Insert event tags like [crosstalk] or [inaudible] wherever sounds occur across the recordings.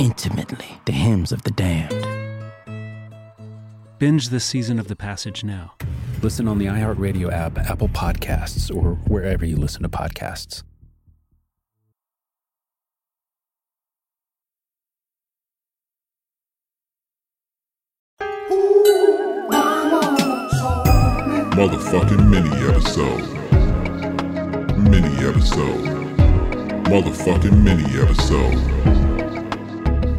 intimately the hymns of the damned. Binge this season of The Passage now. Listen on the iHeartRadio app, Apple Podcasts, or wherever you listen to podcasts. Motherfucking mini episode. Mini episode. Motherfucking mini episode.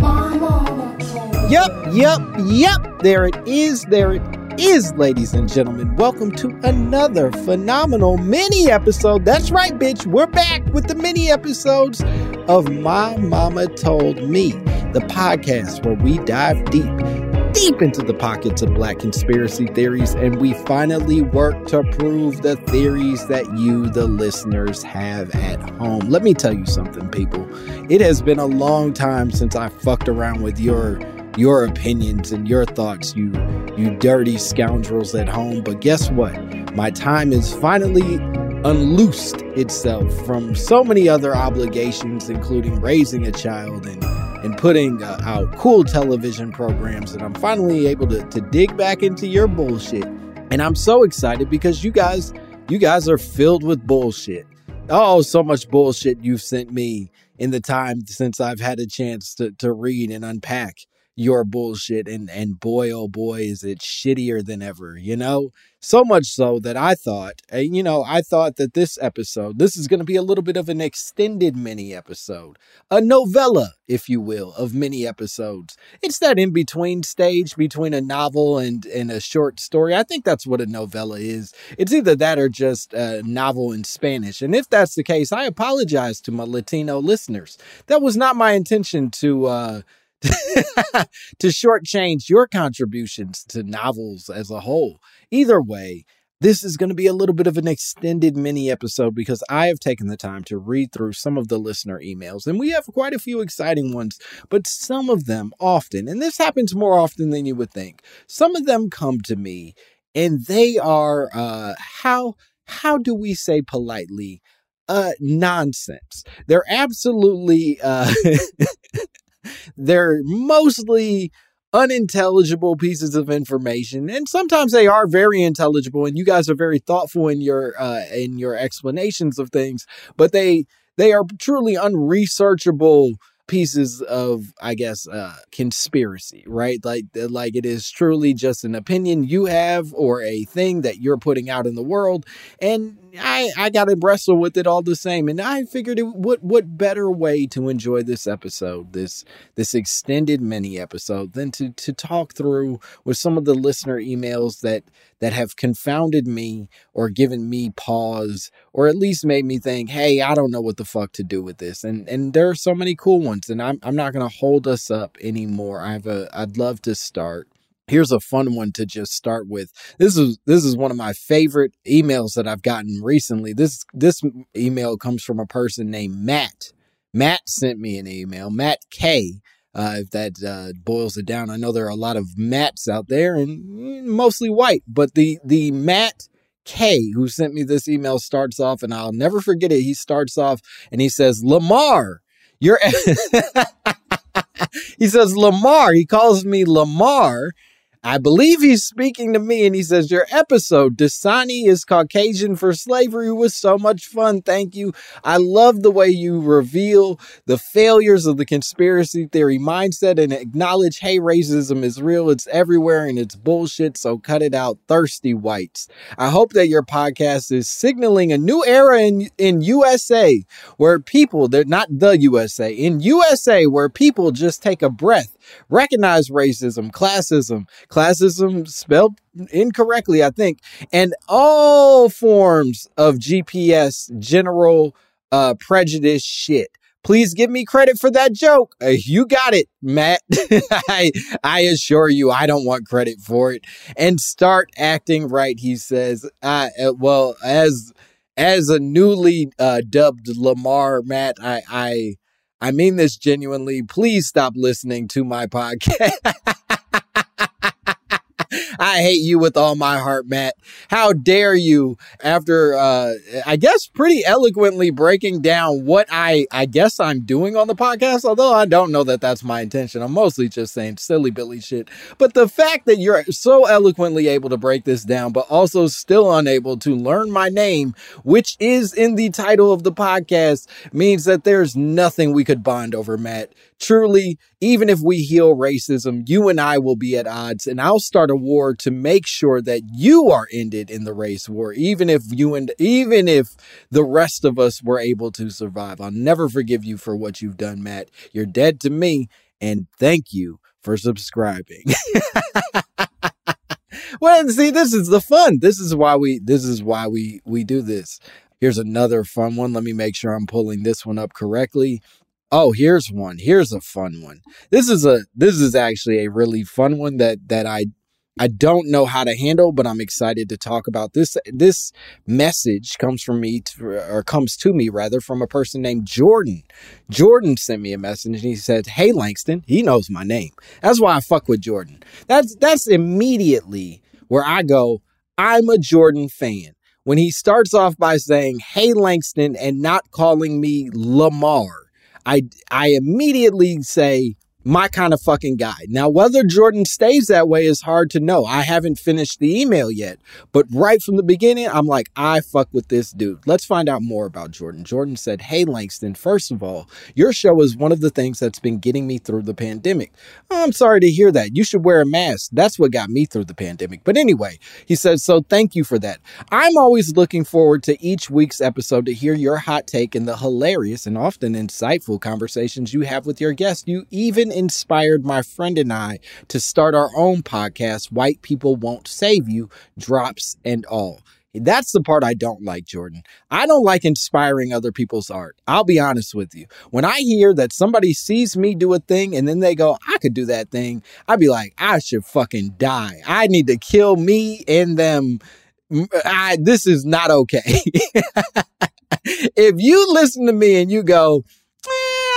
Yep, yep, yep. There it is. There it is, ladies and gentlemen. Welcome to another phenomenal mini episode. That's right, bitch. We're back with the mini episodes of My Mama Told Me, the podcast where we dive deep deep into the pockets of black conspiracy theories, and we finally work to prove the theories that you, the listeners, have at home. Let me tell you something, people. It has been a long time since I fucked around with your your opinions and your thoughts, you you dirty scoundrels at home. But guess what? My time is finally unloosed itself from so many other obligations, including raising a child and and putting uh, out cool television programs. And I'm finally able to, to dig back into your bullshit. And I'm so excited because you guys, you guys are filled with bullshit. Oh, so much bullshit you've sent me in the time since I've had a chance to, to read and unpack your bullshit and and boy oh boy is it shittier than ever you know? So much so that i thought uh, you know i thought that this episode this is going to be a little bit of an extended mini episode a novella if you will of mini episodes. It's that in between stage between a novel and and a short story. I think that's what a novella is. It's either that or just a novel in spanish. And if that's the case i apologize to my latino listeners. That was not my intention to uh [laughs] to shortchange your contributions to novels as a whole. Either way, this is going to be a little bit of an extended mini episode because I have taken the time to read through some of the listener emails, and we have quite a few exciting ones, but some of them often, and this happens more often than you would think, some of them come to me and they are, uh, how, how do we say politely, uh, nonsense. They're absolutely, uh, [laughs] they're mostly unintelligible pieces of information and sometimes they are very intelligible and you guys are very thoughtful in your uh in your explanations of things but they they are truly unresearchable pieces of i guess uh conspiracy right? Like like it is truly just an opinion you have or a thing that you're putting out in the world and i i gotta wrestle with it all the same and i figured it, what what better way to enjoy this episode this this extended mini episode than to to talk through with some of the listener emails that that have confounded me or given me pause or at least made me think hey i don't know what the fuck to do with this and and there are so many cool ones and i'm, I'm not to hold us up anymore. I have a i'd love to start here's a fun one to just start with this is this is one of my favorite emails that i've gotten recently this this email comes from a person named matt matt sent me an email matt k Uh, if that uh, boils it down, I know there are a lot of Matts out there and mm, mostly white, but the the Matt K who sent me this email starts off, and I'll never forget it. He starts off and he says, "Lamar, you're." [laughs] he says, "Lamar." He calls me Lamar I believe he's speaking to me and he says, Your episode, Dasani is Caucasian for slavery, was so much fun. Thank you. I love the way you reveal the failures of the conspiracy theory mindset and acknowledge, hey, racism is real, it's everywhere, and it's bullshit. So cut it out, thirsty whites. I hope that your podcast is signaling a new era in, in USA where people, they're not the USA, in USA where people just take a breath recognize racism, classism, classism spelled incorrectly, I think, and all forms of GPS general uh, prejudice shit. Please give me credit for that joke. Uh, you got it, Matt. [laughs] I, I assure you, I don't want credit for it. And start acting right, he says. Uh, well, as as a newly uh, dubbed Lamar, Matt, I, I I mean this genuinely. Please stop listening to my podcast. [laughs] I hate you with all my heart, Matt. How dare you, after, uh, I guess, pretty eloquently breaking down what I, I guess I'm doing on the podcast, although I don't know that that's my intention. I'm mostly just saying silly Billy shit. But the fact that you're so eloquently able to break this down, but also still unable to learn my name, which is in the title of the podcast, means that there's nothing we could bond over, Matt. Truly, even if we heal racism, you and I will be at odds, and I'll start a war to make sure that you are ended in the race war, even if you and even if the rest of us were able to survive. I'll never forgive you for what you've done, Matt. You're dead to me, and thank you for subscribing. [laughs] well, see, this is the fun. This is why we this is why we we do this. Here's another fun one. Let me make sure I'm pulling this one up correctly. Oh, here's one. Here's a fun one. This is a this is actually a really fun one that that I I don't know how to handle, but I'm excited to talk about this. This message comes from me, to, or comes to me rather, from a person named Jordan. Jordan sent me a message and he said, "Hey Langston, he knows my name. That's why I fuck with Jordan. That's that's immediately where I go. I'm a Jordan fan." When he starts off by saying, "Hey Langston," and not calling me Lamar I I immediately say my kind of fucking guy. Now, whether Jordan stays that way is hard to know. I haven't finished the email yet, but right from the beginning, I'm like, I fuck with this dude. Let's find out more about Jordan. Jordan said, Hey, Langston, first of all, your show is one of the things that's been getting me through the pandemic. Oh, I'm sorry to hear that. You should wear a mask. That's what got me through the pandemic. But anyway, he said, So thank you for that. I'm always looking forward to each week's episode to hear your hot take and the hilarious and often insightful conversations you have with your guests. You even inspired my friend and I to start our own podcast, White People Won't Save You, Drops and All. That's the part I don't like, Jordan. I don't like inspiring other people's art. I'll be honest with you. When I hear that somebody sees me do a thing and then they go, I could do that thing, I'd be like, I should fucking die. I need to kill me and them. I, this is not okay. [laughs] if you listen to me and you go,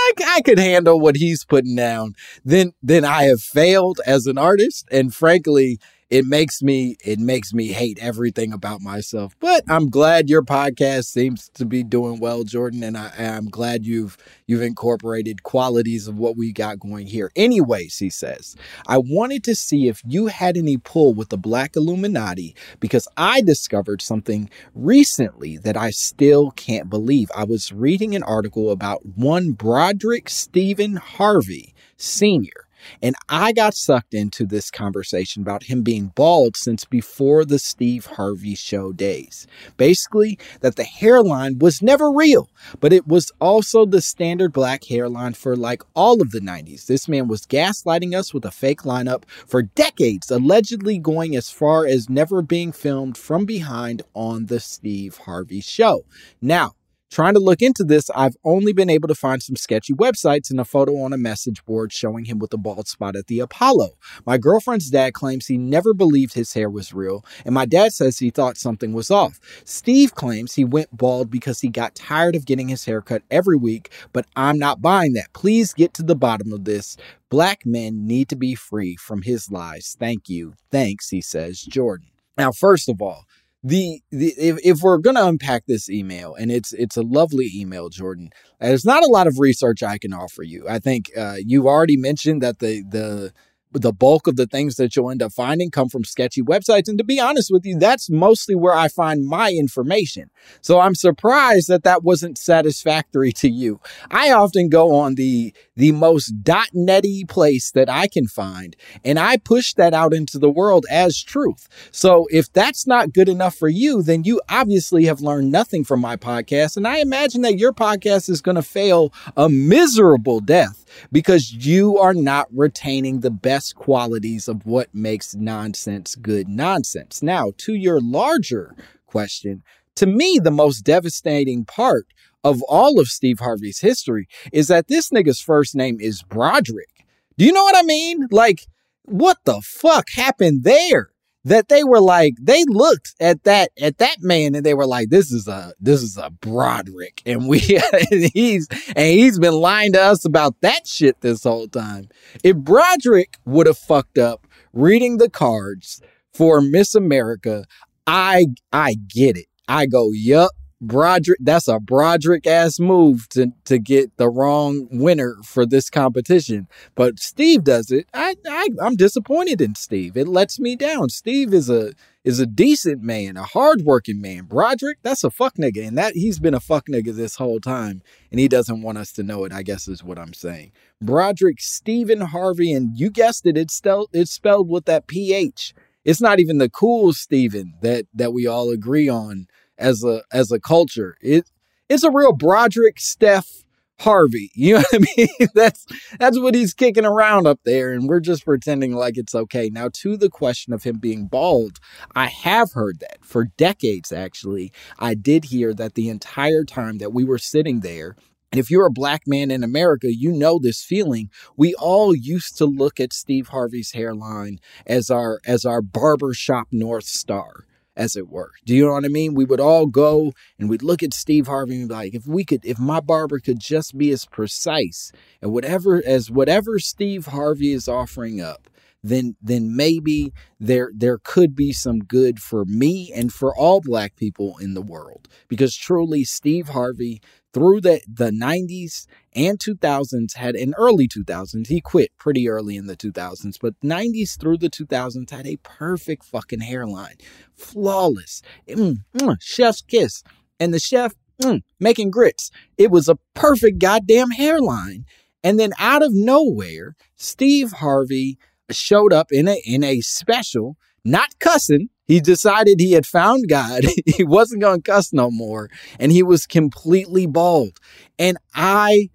I, I could handle what he's putting down, then then I have failed as an artist. And frankly, it makes me it makes me hate everything about myself. But I'm glad your podcast seems to be doing well, Jordan, and I, I'm glad you've you've incorporated qualities of what we got going here. Anyways, he says, I wanted to see if you had any pull with the Black Illuminati because I discovered something recently that I still can't believe. I was reading an article about one Broderick Stephen Harvey Sr and I got sucked into this conversation about him being bald since before the Steve Harvey show days. Basically, that the hairline was never real, but it was also the standard black hairline for like all of the 90s. This man was gaslighting us with a fake lineup for decades, allegedly going as far as never being filmed from behind on the Steve Harvey show. Now, Trying to look into this, I've only been able to find some sketchy websites and a photo on a message board showing him with a bald spot at the Apollo. My girlfriend's dad claims he never believed his hair was real, and my dad says he thought something was off. Steve claims he went bald because he got tired of getting his hair cut every week, but I'm not buying that. Please get to the bottom of this. Black men need to be free from his lies. Thank you. Thanks, he says, Jordan. Now, first of all, the, the if, if we're going to unpack this email and it's it's a lovely email jordan there's not a lot of research i can offer you. I think uh, you've already mentioned that the the the bulk of the things that you'll end up finding come from sketchy websites. And to be honest with you, that's mostly where I find my information. So I'm surprised that that wasn't satisfactory to you. I often go on the, the most .netty place that I can find, and I push that out into the world as truth. So if that's not good enough for you, then you obviously have learned nothing from my podcast. And I imagine that your podcast is going to fail a miserable death because you are not retaining the best qualities of what makes nonsense good nonsense. Now, to your larger question, to me, the most devastating part of all of Steve Harvey's history is that this nigga's first name is Broderick. Do you know what I mean? Like, what the fuck happened there? That they were like they looked at that at that man and they were like this is a this is a Broderick and we [laughs] and he's and he's been lying to us about that shit this whole time. If Broderick would have fucked up reading the cards for Miss America, I I get it. I go, yup, Broderick, that's a Broderick ass move to, to get the wrong winner for this competition. But Steve does it. I, I I'm disappointed in Steve. It lets me down. Steve is a is a decent man, a hardworking man. Broderick, that's a fuck nigga. And that he's been a fuck nigga this whole time. And he doesn't want us to know it, I guess is what I'm saying. Broderick, Stephen Harvey, and you guessed it, it's spelled it's spelled with that PH. It's not even the cool Stephen that that we all agree on as a as a culture. It it's a real Broderick Steph Harvey. [laughs] You know what I mean? [laughs] that's that's what he's kicking around up there, and we're just pretending like it's okay. Now, to the question of him being bald, I have heard that for decades. Actually, I did hear that the entire time that we were sitting there. And if you're a black man in America, you know this feeling. We all used to look at Steve Harvey's hairline as our as our barbershop north star as it were. Do you know what I mean? We would all go and we'd look at Steve Harvey and be like, if we could, if my barber could just be as precise and whatever as whatever Steve Harvey is offering up, then then maybe there there could be some good for me and for all black people in the world. Because truly Steve Harvey through the, the 90s and 2000s had in early 2000s he quit pretty early in the 2000s but 90s through the 2000s had a perfect fucking hairline flawless mm, mm, chef's kiss and the chef mm, making grits. It was a perfect goddamn hairline. And then out of nowhere steve harvey showed up in a in a special not cussing he decided he had found God. [laughs] he wasn't going to cuss no more. And he was completely bald. And I,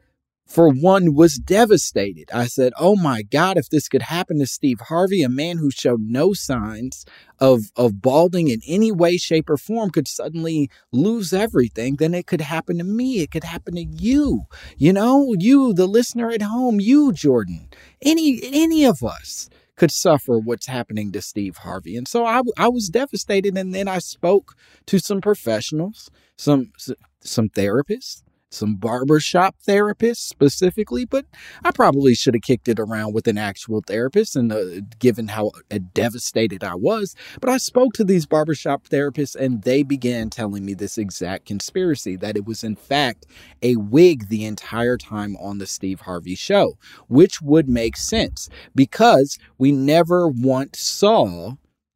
for one, was devastated. I said, Oh my God, if this could happen to Steve Harvey, a man who showed no signs of, of balding in any way, shape, or form, could suddenly lose everything, then it could happen to me. It could happen to you. You know, you, the listener at home, you, Jordan, any, any of us could suffer what's happening to Steve Harvey. And so I, I was devastated. And then I spoke to some professionals, some, some therapists, some barbershop therapists specifically, but I probably should have kicked it around with an actual therapist and uh, given how uh, devastated I was. But I spoke to these barbershop therapists and they began telling me this exact conspiracy that it was, in fact, a wig the entire time on the Steve Harvey show, which would make sense because we never once saw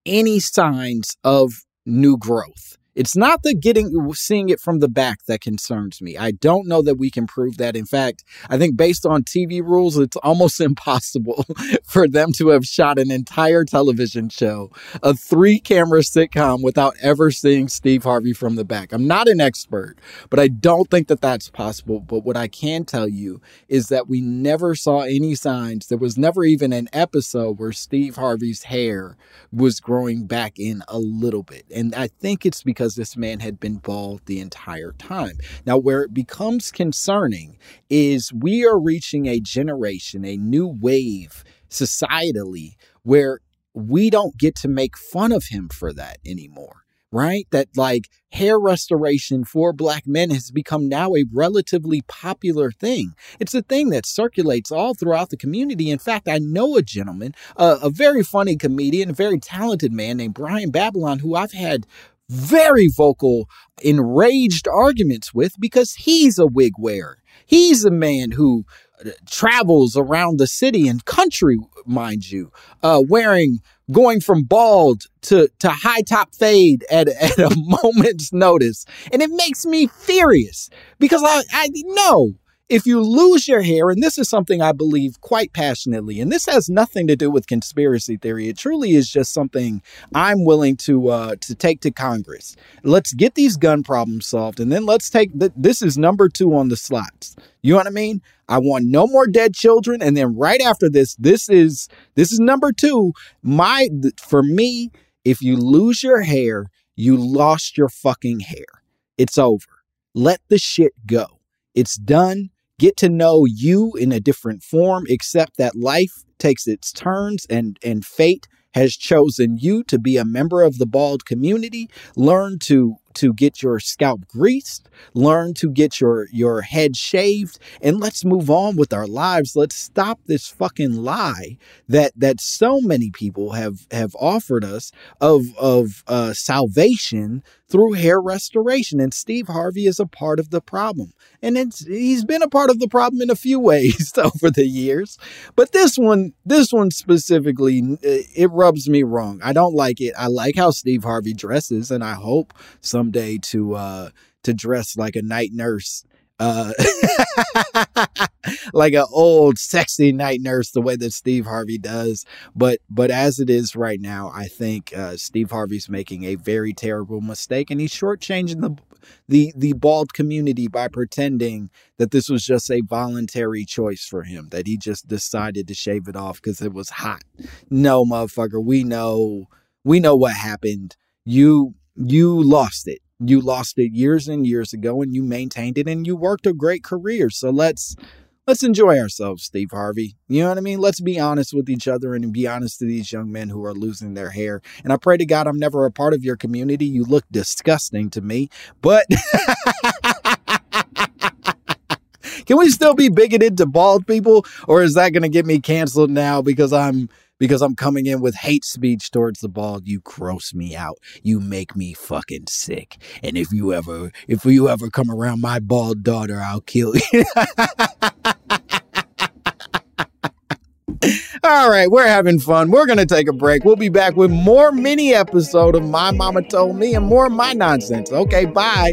any signs of new growth. It's not the getting seeing it from the back that concerns me. I don't know that we can prove that. In fact, I think based on TV rules, it's almost [laughs] impossible for them to have shot an entire television show, a three camera sitcom without ever seeing Steve Harvey from the back. I'm not an expert, but I don't think that that's possible. But what I can tell you is that we never saw any signs. There was never even an episode where Steve Harvey's hair was growing back in a little bit. And I think it's because because this man had been bald the entire time. Now, where it becomes concerning is we are reaching a generation, a new wave societally, where we don't get to make fun of him for that anymore right? That like hair restoration for black men has become now a relatively popular thing. It's a thing that circulates all throughout the community. In fact, I know a gentleman, uh, a very funny comedian, a very talented man named Brian Babylon, who I've had very vocal, enraged arguments with because he's a wig wearer. He's a man who uh, travels around the city and country, mind you, uh, wearing going from bald to, to high top fade at, [laughs] at a moment's notice. And it makes me furious because I, I know if you lose your hair, and this is something I believe quite passionately, and this has nothing to do with conspiracy theory. It truly is just something I'm willing to uh, to take to Congress. Let's get these gun problems solved, and then let's take this is number two on the slots. You know what I mean? I want no more dead children, and then right after this, this is this is number two. My for me, if you lose your hair, you lost your fucking hair. It's over. Let the shit go. It's done get to know you in a different form, except that life takes its turns and, and fate has chosen you to be a member of the bald community. Learn to to get your scalp greased, learn to get your your head shaved, and let's move on with our lives. Let's stop this fucking lie that that so many people have have offered us of of uh, salvation through hair restoration. And Steve Harvey is a part of the problem. And it's he's been a part of the problem in a few [laughs] ways over the years. But this one, this one specifically, it rubs me wrong. I don't like it. I like how Steve Harvey dresses, and I hope someday to uh to dress like a night nurse uh [laughs] like an old sexy night nurse the way that Steve Harvey does. But but as it is right now I think uh Steve Harvey's making a very terrible mistake and he's shortchanging the the the bald community by pretending that this was just a voluntary choice for him that he just decided to shave it off cuz it was hot. No motherfucker we know we know what happened. You you lost it you lost it years and years ago and you maintained it and you worked a great career. So let's let's enjoy ourselves, Steve Harvey. You know what I mean? Let's be honest with each other and be honest to these young men who are losing their hair. And I pray to God I'm never a part of your community. You look disgusting to me. But [laughs] Can we still be bigoted to bald people or is that going to get me canceled now because I'm because I'm coming in with hate speech towards the bald. You gross me out. You make me fucking sick. And if you ever, if you ever come around my bald daughter, I'll kill you. [laughs] All right, we're having fun. We're going to take a break. We'll be back with more mini episode of My Mama Told Me and more of my nonsense. Okay, bye.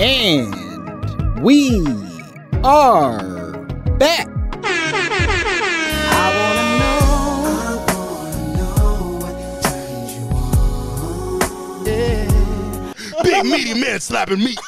And we are back. Big meaty man slapping me. [laughs]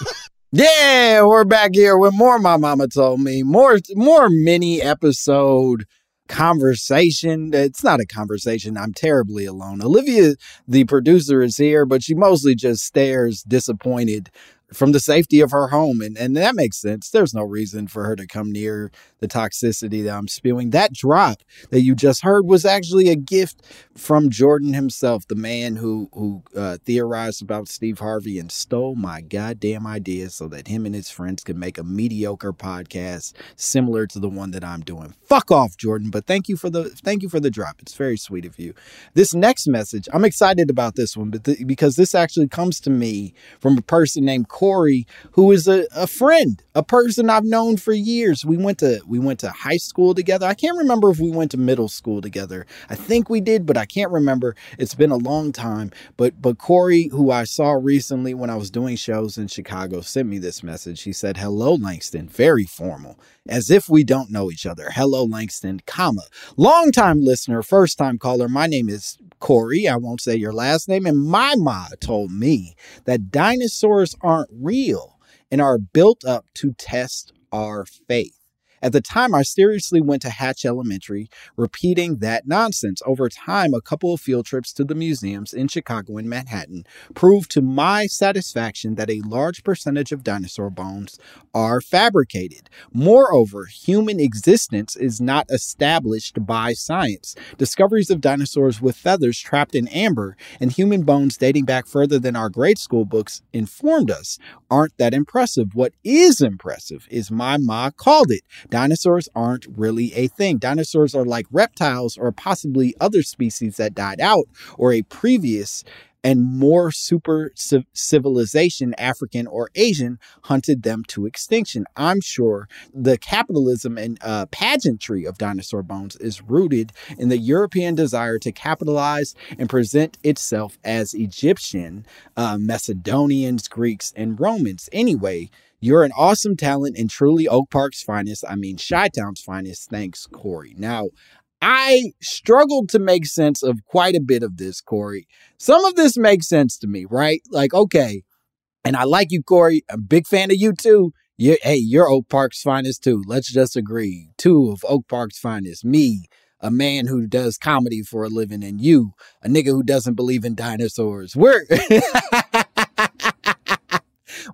Yeah, we're back here with more My Mama Told Me. More more mini episode conversation. It's not a conversation. I'm terribly alone. Olivia, the producer, is here, but she mostly just stares disappointed from the safety of her home. And, and that makes sense. There's no reason for her to come near the toxicity that I'm spewing. That drop that you just heard was actually a gift from Jordan himself, the man who, who uh, theorized about Steve Harvey and stole my goddamn ideas so that him and his friends could make a mediocre podcast similar to the one that I'm doing. Fuck off, Jordan. But thank you for the thank you for the drop. It's very sweet of you. This next message, I'm excited about this one, but th- because this actually comes to me from a person named Corey, who is a, a friend, a person I've known for years. We went to we went to high school together. I can't remember if we went to middle school together. I think we did, but I can't remember. It's been a long time. But but Corey, who I saw recently when I was doing shows in Chicago, sent me this message. He said, "Hello, Langston." Very formal, as if we don't know each other. Hello, Langston, comma. Longtime listener, first time caller. My name is Corey. I won't say your last name. And my ma told me that dinosaurs aren't real and are built up to test our faith. At the time, I seriously went to Hatch Elementary, repeating that nonsense. Over time, a couple of field trips to the museums in Chicago and Manhattan proved to my satisfaction that a large percentage of dinosaur bones are fabricated. Moreover, human existence is not established by science. Discoveries of dinosaurs with feathers trapped in amber and human bones dating back further than our grade school books informed us aren't that impressive. What is impressive is my ma called it dinosaurs aren't really a thing. Dinosaurs are like reptiles or possibly other species that died out or a previous and more super civilization, African or Asian, hunted them to extinction. I'm sure the capitalism and uh, pageantry of dinosaur bones is rooted in the European desire to capitalize and present itself as Egyptian, uh, Macedonians, Greeks, and Romans. Anyway, you're an awesome talent and truly Oak Park's finest. I mean, Chi Town's finest. Thanks, Corey. Now, I struggled to make sense of quite a bit of this, Corey. Some of this makes sense to me, right? Like, okay, and I like you, Corey. I'm a big fan of you too. you hey, you're Oak Park's finest too. Let's just agree. Two of Oak Park's finest. Me, a man who does comedy for a living, and you, a nigga who doesn't believe in dinosaurs. We're [laughs]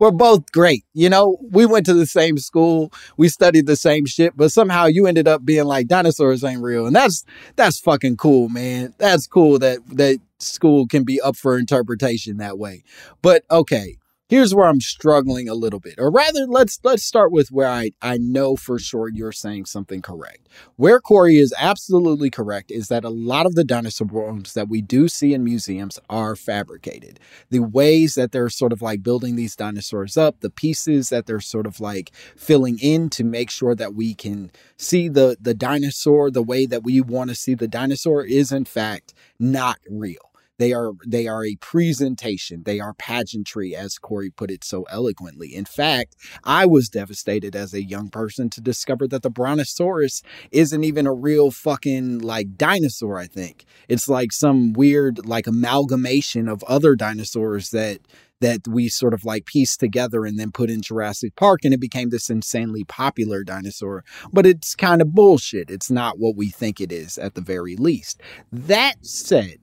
we're both great. You know, we went to the same school, we studied the same shit, but somehow you ended up being like dinosaurs ain't real. And that's that's fucking cool, man. That's cool that that school can be up for interpretation that way. But okay, here's where I'm struggling a little bit. Or rather, let's let's start with where I, I know for sure you're saying something correct. Where Corey is absolutely correct is that a lot of the dinosaur bones that we do see in museums are fabricated. The ways that they're sort of like building these dinosaurs up, the pieces that they're sort of like filling in to make sure that we can see the, the dinosaur the way that we want to see the dinosaur is in fact not real They are they are a presentation. They are pageantry, as Corey put it so eloquently. In fact, I was devastated as a young person to discover that the Brontosaurus isn't even a real fucking like dinosaur. I think it's like some weird like amalgamation of other dinosaurs that that we sort of like pieced together and then put in Jurassic Park and it became this insanely popular dinosaur. But it's kind of bullshit. It's not what we think it is at the very least. That said,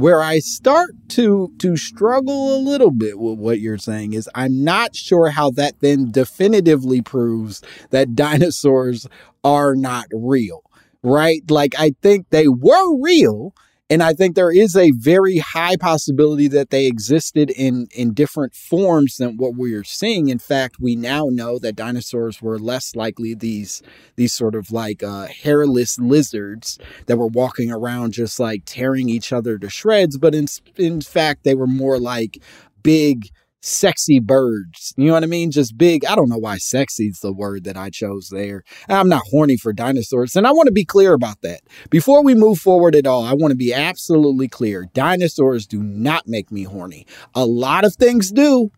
where I start to to struggle a little bit with what you're saying is I'm not sure how that then definitively proves that [laughs] dinosaurs are not real, right? Like I think they were real and I think there is a very high possibility that they existed in, in different forms than what we are seeing. In fact, we now know that dinosaurs were less likely these these sort of like uh, hairless lizards that were walking around just like tearing each other to shreds. But in in fact, they were more like big sexy birds. You know what I mean? Just big. I don't know why sexy is the word that I chose there. I'm not horny for dinosaurs. And I want to be clear about that. Before we move forward at all, I want to be absolutely clear. Dinosaurs do not make me horny. A lot of things do.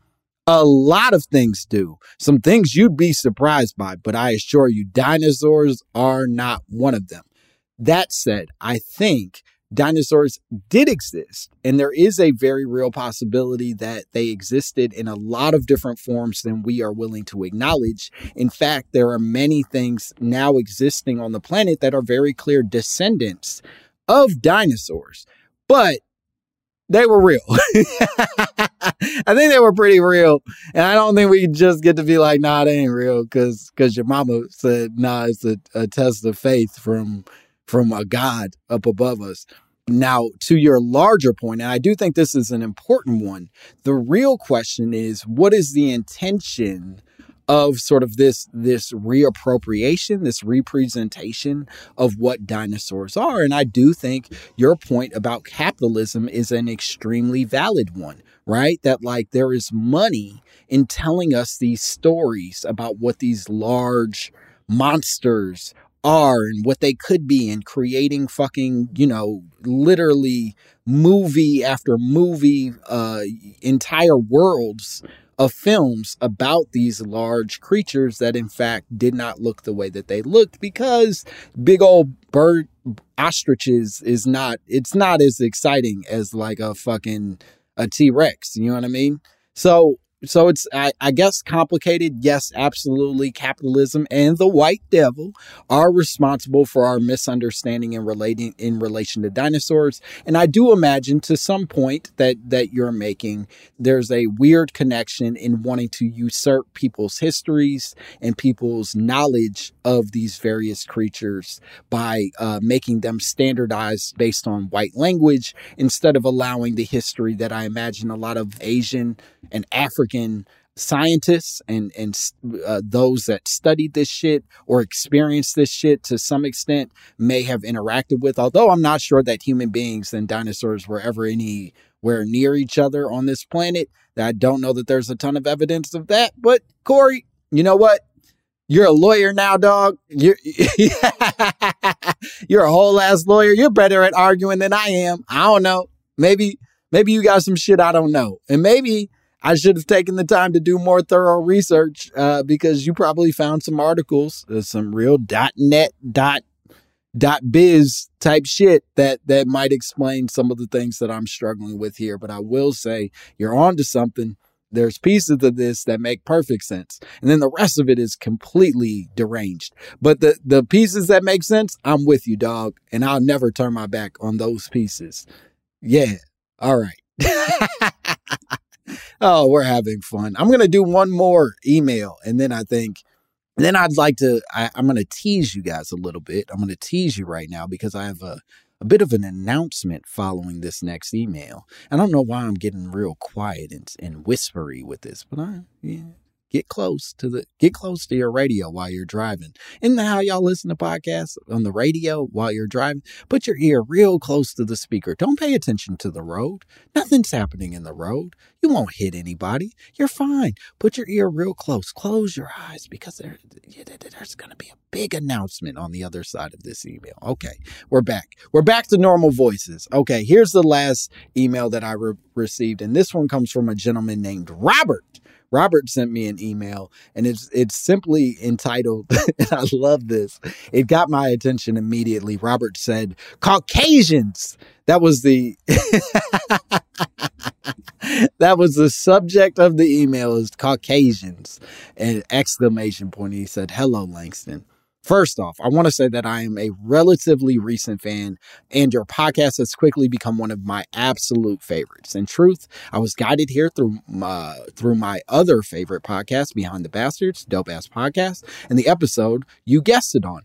A lot of things do. Some things you'd be surprised by, but I assure you, dinosaurs are not one of them. That said, I think dinosaurs did exist. And there is a very real possibility that they existed in a lot of different forms than we are willing to acknowledge. In fact, there are many things now existing on the planet that are very clear descendants of dinosaurs. But they were real. [laughs] I think they were pretty real. And I don't think we just get to be like, nah, they ain't real because because your mama said, nah, it's a, a test of faith from from a God up above us. Now, to your larger point, and I do think this is an important one, the real question is what is the intention of sort of this this reappropriation, this representation of what dinosaurs are? And I do think your point about capitalism is an extremely valid one, right? That like there is money in telling us these stories about what these large monsters are and what they could be and creating fucking, you know, literally movie after movie, uh, entire worlds of films about these large creatures that in fact did not look the way that they looked because big old bird ostriches is not it's not as exciting as like a fucking a T-Rex, you know what I mean? So so it's I, I, guess complicated. Yes absolutely. Capitalism and the white devil are responsible for our misunderstanding in relating in relation to dinosaurs. And i do imagine to some point that that you're making there's a weird connection in wanting to usurp people's histories and people's knowledge of these various creatures by uh, making them standardized based on white language instead of allowing the history that i imagine a lot of asian and african Scientists and and uh, those that studied this shit or experienced this shit to some extent may have interacted with although i'm not sure that human beings and dinosaurs were ever anywhere near each other on this planet. I don't know that there's a ton of evidence of that but corey you know what? You're a lawyer now dog. You're [laughs] you're a whole ass lawyer. You're better at arguing than i am. I don't know. Maybe maybe you got some shit i don't know. And maybe I should have taken the time to do more thorough research uh, because you probably found some articles, uh, some real .net dot dot biz type shit that that might explain some of the things that I'm struggling with here. But I will say you're on to something. There's pieces of this that make perfect sense, and then the rest of it is completely deranged. But the the pieces that make sense, I'm with you, dog, and I'll never turn my back on those pieces. Yeah, all right. [laughs] oh, we're having fun. I'm going to do one more email and then I think, then I'd like to, I, am going to tease you guys a little bit. I'm going to tease you right now because I have a, a bit of an announcement following this next email. I don't know why I'm getting real quiet and, and whispery with this, but I, yeah, get close to the get close to your radio while you're driving. Isn't that how y'all listen to podcasts on the radio while you're driving? Put your ear real close to the speaker. Don't pay attention to the road. Nothing's happening in the road. You won't hit anybody. You're fine. Put your ear real close. Close your eyes because there, there's going to be a big announcement on the other side of this email. Okay, we're back. We're back to normal voices. Okay, here's the last email that I re- received, and this one comes from a gentleman named Robert. Robert sent me an email and it's it's simply entitled [laughs] and I love this. It got my attention immediately. Robert said, "Caucasians." That was the [laughs] that was the subject of the email is Caucasians and exclamation point. He said, "Hello Langston." First off, I want to say that I am a relatively recent fan, and your podcast has quickly become one of my absolute favorites. In truth, I was guided here through my, uh, through my other favorite podcast, Behind the Bastards, Dope Ass Podcast, and the episode you guessed it on.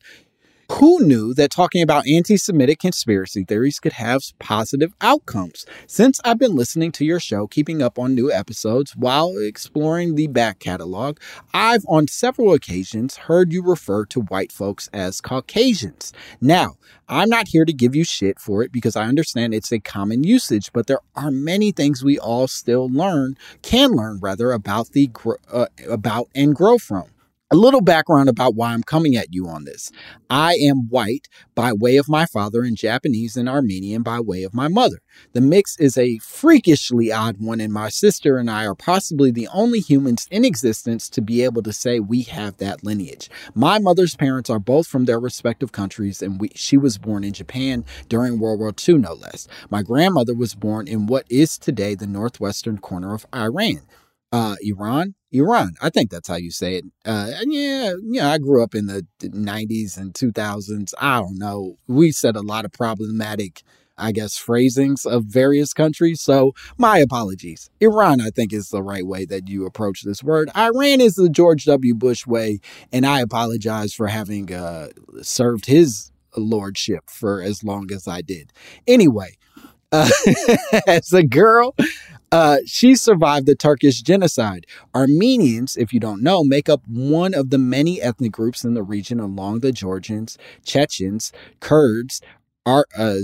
Who knew that talking about anti Semitic conspiracy theories could have positive outcomes? Since I've been listening to your show, keeping up on new episodes while exploring the back catalog, I've on several occasions heard you refer to white folks as Caucasians. Now, I'm not here to give you shit for it because I understand it's a common usage, but there are many things we all still learn, can learn rather, about the uh, about and grow from. A little background about why I'm coming at you on this. I am white by way of my father and Japanese and Armenian by way of my mother. The mix is a freakishly odd one, and my sister and I are possibly the only humans in existence to be able to say we have that lineage. My mother's parents are both from their respective countries, and we, she was born in Japan during World War II, no less. My grandmother was born in what is today the northwestern corner of Iran uh, Iran. Iran. I think that's how you say it. Uh, yeah, yeah. I grew up in the 90s and 2000s. I don't know. We said a lot of problematic, I guess, phrasings of various countries. So my apologies. Iran, I think, is the right way that you approach this word. Iran is the George W. Bush way, and I apologize for having uh, served his lordship for as long as I did. Anyway, uh, [laughs] as a girl, uh, she survived the Turkish genocide. Armenians, if you don't know, make up one of the many ethnic groups in the region along the Georgians, Chechens, Kurds, Ar- uh,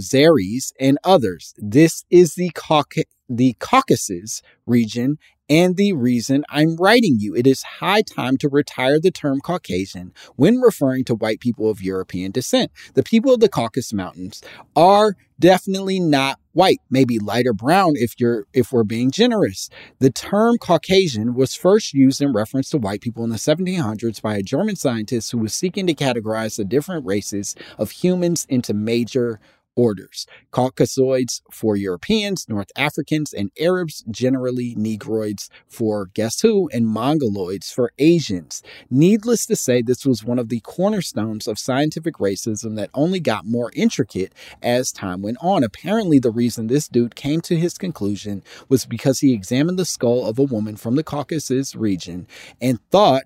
and others. This is the, Cauc- the Caucasus region and the reason I'm writing you. It is high time to retire the term Caucasian when referring to white people of European descent. The people of the Caucasus Mountains are definitely not white, maybe lighter brown if you're if we're being generous. The term Caucasian was first used in reference to white people in the 1700s by a German scientist who was seeking to categorize the different races of humans into major orders Caucasoids for Europeans, North Africans, and Arabs, generally Negroids for guess who, and Mongoloids for Asians. Needless to say, this was one of the cornerstones of scientific racism that only got more intricate as time went on. Apparently, the reason this dude came to his conclusion was because he examined the skull of a woman from the Caucasus region and thought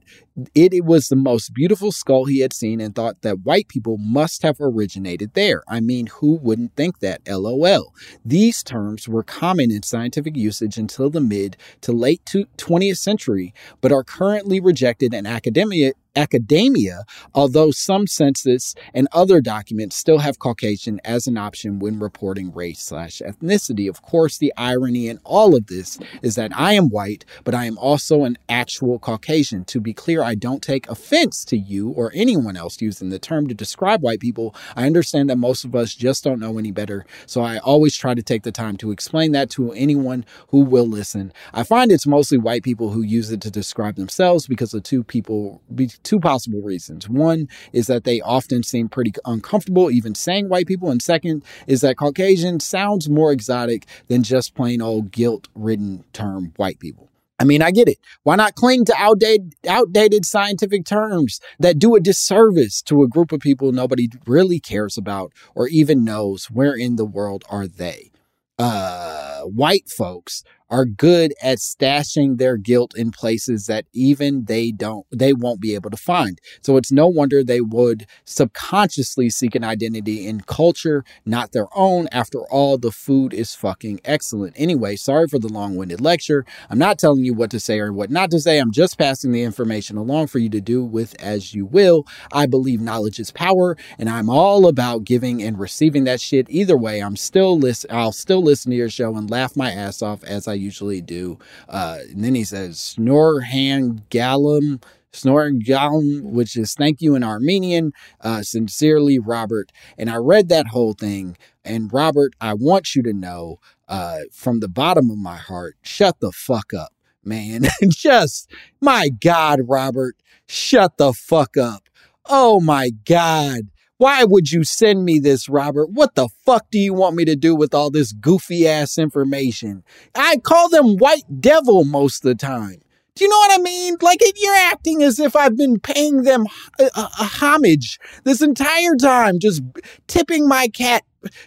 it, it, was the most beautiful skull he had seen and thought that white people must have originated there. I mean, who wouldn't think that? LOL. These terms were common in scientific usage until the mid to late 20th century, but are currently rejected in academia academia, although some census and other documents still have Caucasian as an option when reporting race slash ethnicity. Of course, the irony in all of this is that I am white, but I am also an actual Caucasian. To be clear, I don't take offense to you or anyone else using the term to describe white people. I understand that most of us just don't know any better, so I always try to take the time to explain that to anyone who will listen. I find it's mostly white people who use it to describe themselves because the two people two possible reasons. One is that they often seem pretty uncomfortable even saying white people. And second is that Caucasian sounds more exotic than just plain old guilt ridden term white people. I mean, I get it. Why not cling to outdated, outdated scientific terms that do a disservice to a group of people nobody really cares about or even knows where in the world are they? Uh, white folks are good at stashing their guilt in places that even they don't they won't be able to find. So it's no wonder they would subconsciously seek an identity in culture not their own. After all, the food is fucking excellent. Anyway, sorry for the long-winded lecture. I'm not telling you what to say or what not to say. I'm just passing the information along for you to do with as you will. I believe knowledge is power and I'm all about giving and receiving that shit. Either way, I'm still listen I'll still listen to your show and laugh my ass off as I usually do. Uh, and then he says, Snorhan Galam, Snorhan Galam, which is thank you in Armenian. Uh, sincerely, Robert. And I read that whole thing. And Robert, I want you to know uh, from the bottom of my heart, shut the fuck up, man. [laughs] Just, my God, Robert, shut the fuck up. Oh my God. Why would you send me this, Robert? What the fuck do you want me to do with all this goofy ass information? I call them white devil most of the time. Do you know what I mean? Like you're acting as if I've been paying them a, a, a homage this entire time, just tipping my cat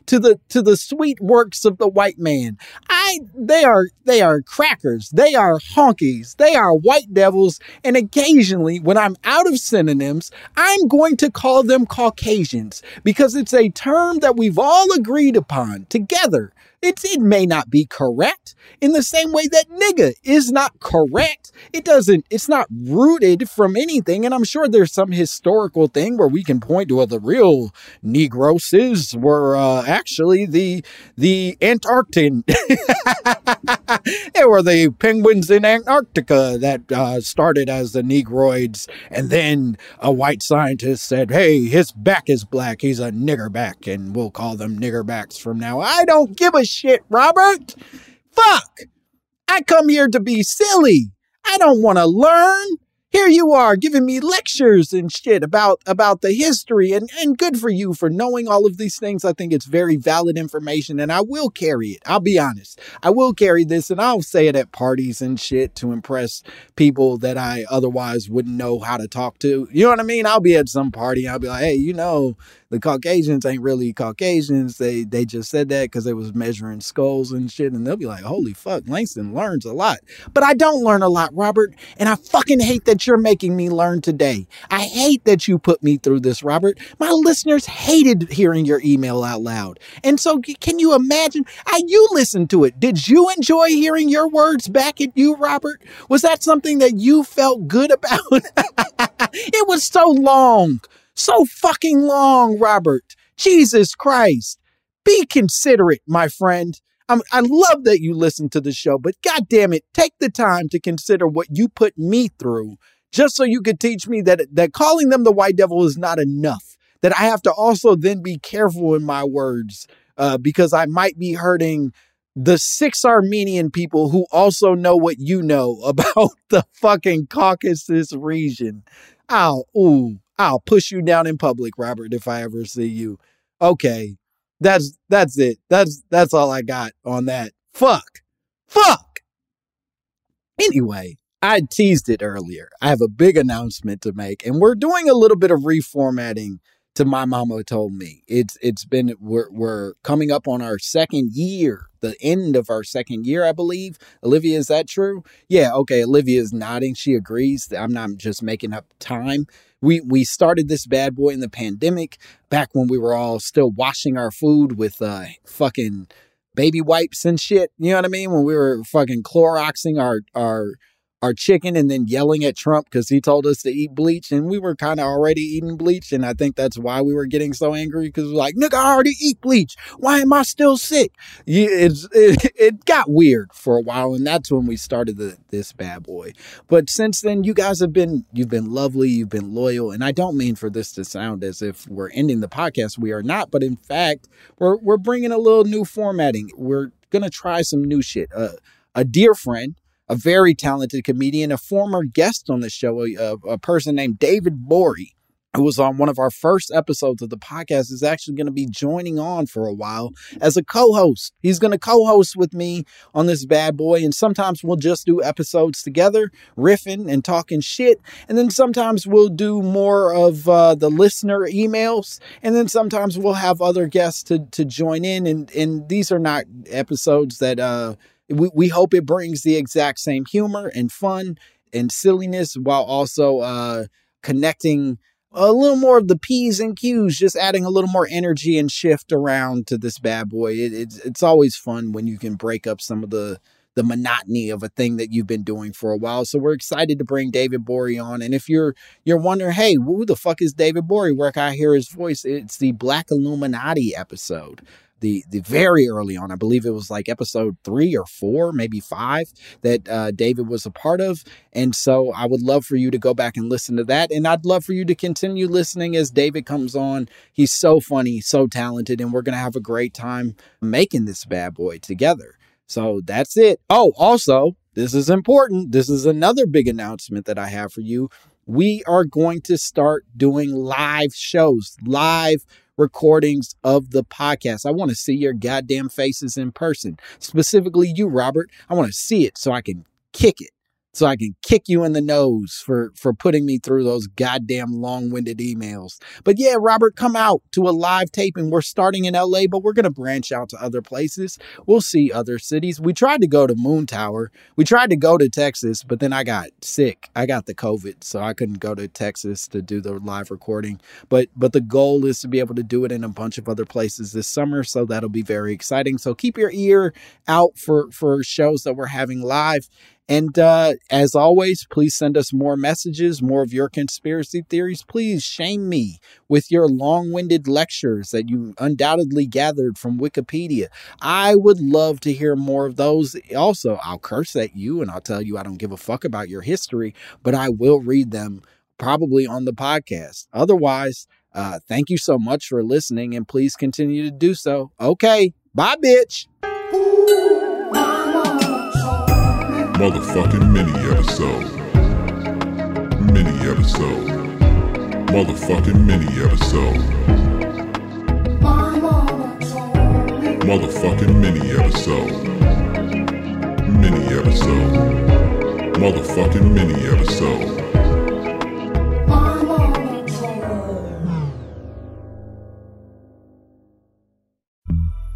to the to the sweet works of the white man. I they are they are crackers. They are honkies. They are white devils. And occasionally, when I'm out of synonyms, I'm going to call them Caucasians because it's a term that we've all agreed upon together it's, it may not be correct in the same way that nigga is not correct. It doesn't, it's not rooted from anything. And I'm sure there's some historical thing where we can point to where the real Negroses were uh, actually the, the Antarctic. [laughs] they were the penguins in Antarctica that uh, started as the Negroids. And then a white scientist said, hey, his back is black. He's a niggerback. And we'll call them niggerbacks from now. I don't give a shit, Robert. Fuck. I come here to be silly. I don't want to learn here you are giving me lectures and shit about about the history and and good for you for knowing all of these things. I think it's very valid information and i will carry it. I'll be honest. I will carry this and i'll say it at parties and shit to impress people that i otherwise wouldn't know how to talk to. You know what i mean? I'll be at some party i'll be like hey you know the Caucasians ain't really Caucasians. They they just said that because they was measuring skulls and shit, and they'll be like, "Holy fuck, Langston learns a lot." But I don't learn a lot, Robert, and I fucking hate that you're making me learn today. I hate that you put me through this, Robert. My listeners hated hearing your email out loud, and so can you imagine? I you listened to it. Did you enjoy hearing your words back at you, Robert? Was that something that you felt good [laughs] about? it was so long. So fucking long, Robert. Jesus Christ. Be considerate, my friend. I'm, I love that you listen to the show, but God damn it, take the time to consider what you put me through just so you could teach me that, that calling them the white devil is not enough. That I have to also then be careful in my words uh, because I might be hurting the six Armenian people who also know what you know [laughs] about the fucking Caucasus region. Ow, ooh, I'll push you down in public, Robert, if I ever see you. Okay. That's that's it. That's that's all I got on that. Fuck. Fuck. Anyway, I teased it earlier. I have a big announcement to make, and we're doing a little bit of reformatting to my mama told me. It's it's been we're we're coming up on our second year, the end of our second year, I believe. Olivia, is that true? Yeah, okay. Olivia is nodding. She agrees. I'm not just making up time we we started this bad boy in the pandemic back when we were all still washing our food with uh fucking baby wipes and shit. You know what I mean? When we were fucking Cloroxing our our our chicken and then yelling at Trump because he told us to eat bleach. And we were kind of already eating bleach. And I think that's why we were getting so angry because we're like, nigga, I already eat bleach. Why am I still sick? It's, [laughs] it, it got weird for a while. And that's when we started the, this bad boy. But since then, you guys have been, you've been lovely. You've been loyal. And I don't mean for this to sound as if we're ending the podcast. We are not. But in fact, we're, we're bringing a little new formatting. We're going to try some new shit. Uh, a dear friend a very talented comedian, a former guest on the show, a, a person named David Gborie, who was on one of our first episodes of the podcast, is actually going to be joining on for a while as a co host. He's going to co host with me on this bad boy, and sometimes we'll just do episodes together, riffing and talking shit. And then sometimes we'll do more of uh, the listener emails, and then sometimes we'll have other guests to, to join in. And, and these are not episodes that, uh, we, we hope it brings the exact same humor and fun and silliness while also uh, connecting a little more of the P's and Q's, just adding a little more energy and shift around to this bad boy. It, it's it's always fun when you can break up some of the the monotony of a thing that you've been doing for a while. So we're excited to bring David Gborie on. And if you're you're wondering, hey, who the fuck is David Gborie? Where can I hear his voice? It's the Black Illuminati episode the the very early on. I believe it was like episode three or four, maybe five, that uh, David was a part of. And so I would love for you to go back and listen to that. And I'd love for you to continue listening as David comes on. He's so funny, so talented, and we're gonna have a great time making this bad boy together. So that's it. Oh, also, this is important. This is another big announcement that I have for you. We are going to start doing live shows, live recordings of the podcast. I want to see your goddamn faces in person. Specifically, you, Robert. I want to see it so I can kick it so I can kick you in the nose for for putting me through those goddamn long-winded emails. But yeah, Robert, come out to a live taping. We're starting in LA, but we're going to branch out to other places. We'll see other cities. We tried to go to Moontower. We tried to go to Texas, but then I got sick. I got the COVID, so I couldn't go to Texas to do the live recording. But but the goal is to be able to do it in a bunch of other places this summer, so that'll be very exciting. So keep your ear out for for shows that we're having live and uh, as always, please send us more messages, more of your conspiracy theories. Please shame me with your long winded lectures that you undoubtedly gathered from Wikipedia. I would love to hear more of those. Also, I'll curse at you and I'll tell you I don't give a fuck about your history, but I will read them probably on the podcast. Otherwise, uh, thank you so much for listening and please continue to do so. Okay, bye, bitch motherfucking mini episode. Mini episode. Motherfucking mini episode. Motherfucking mini episode. Mini episode. Motherfucking mini episode.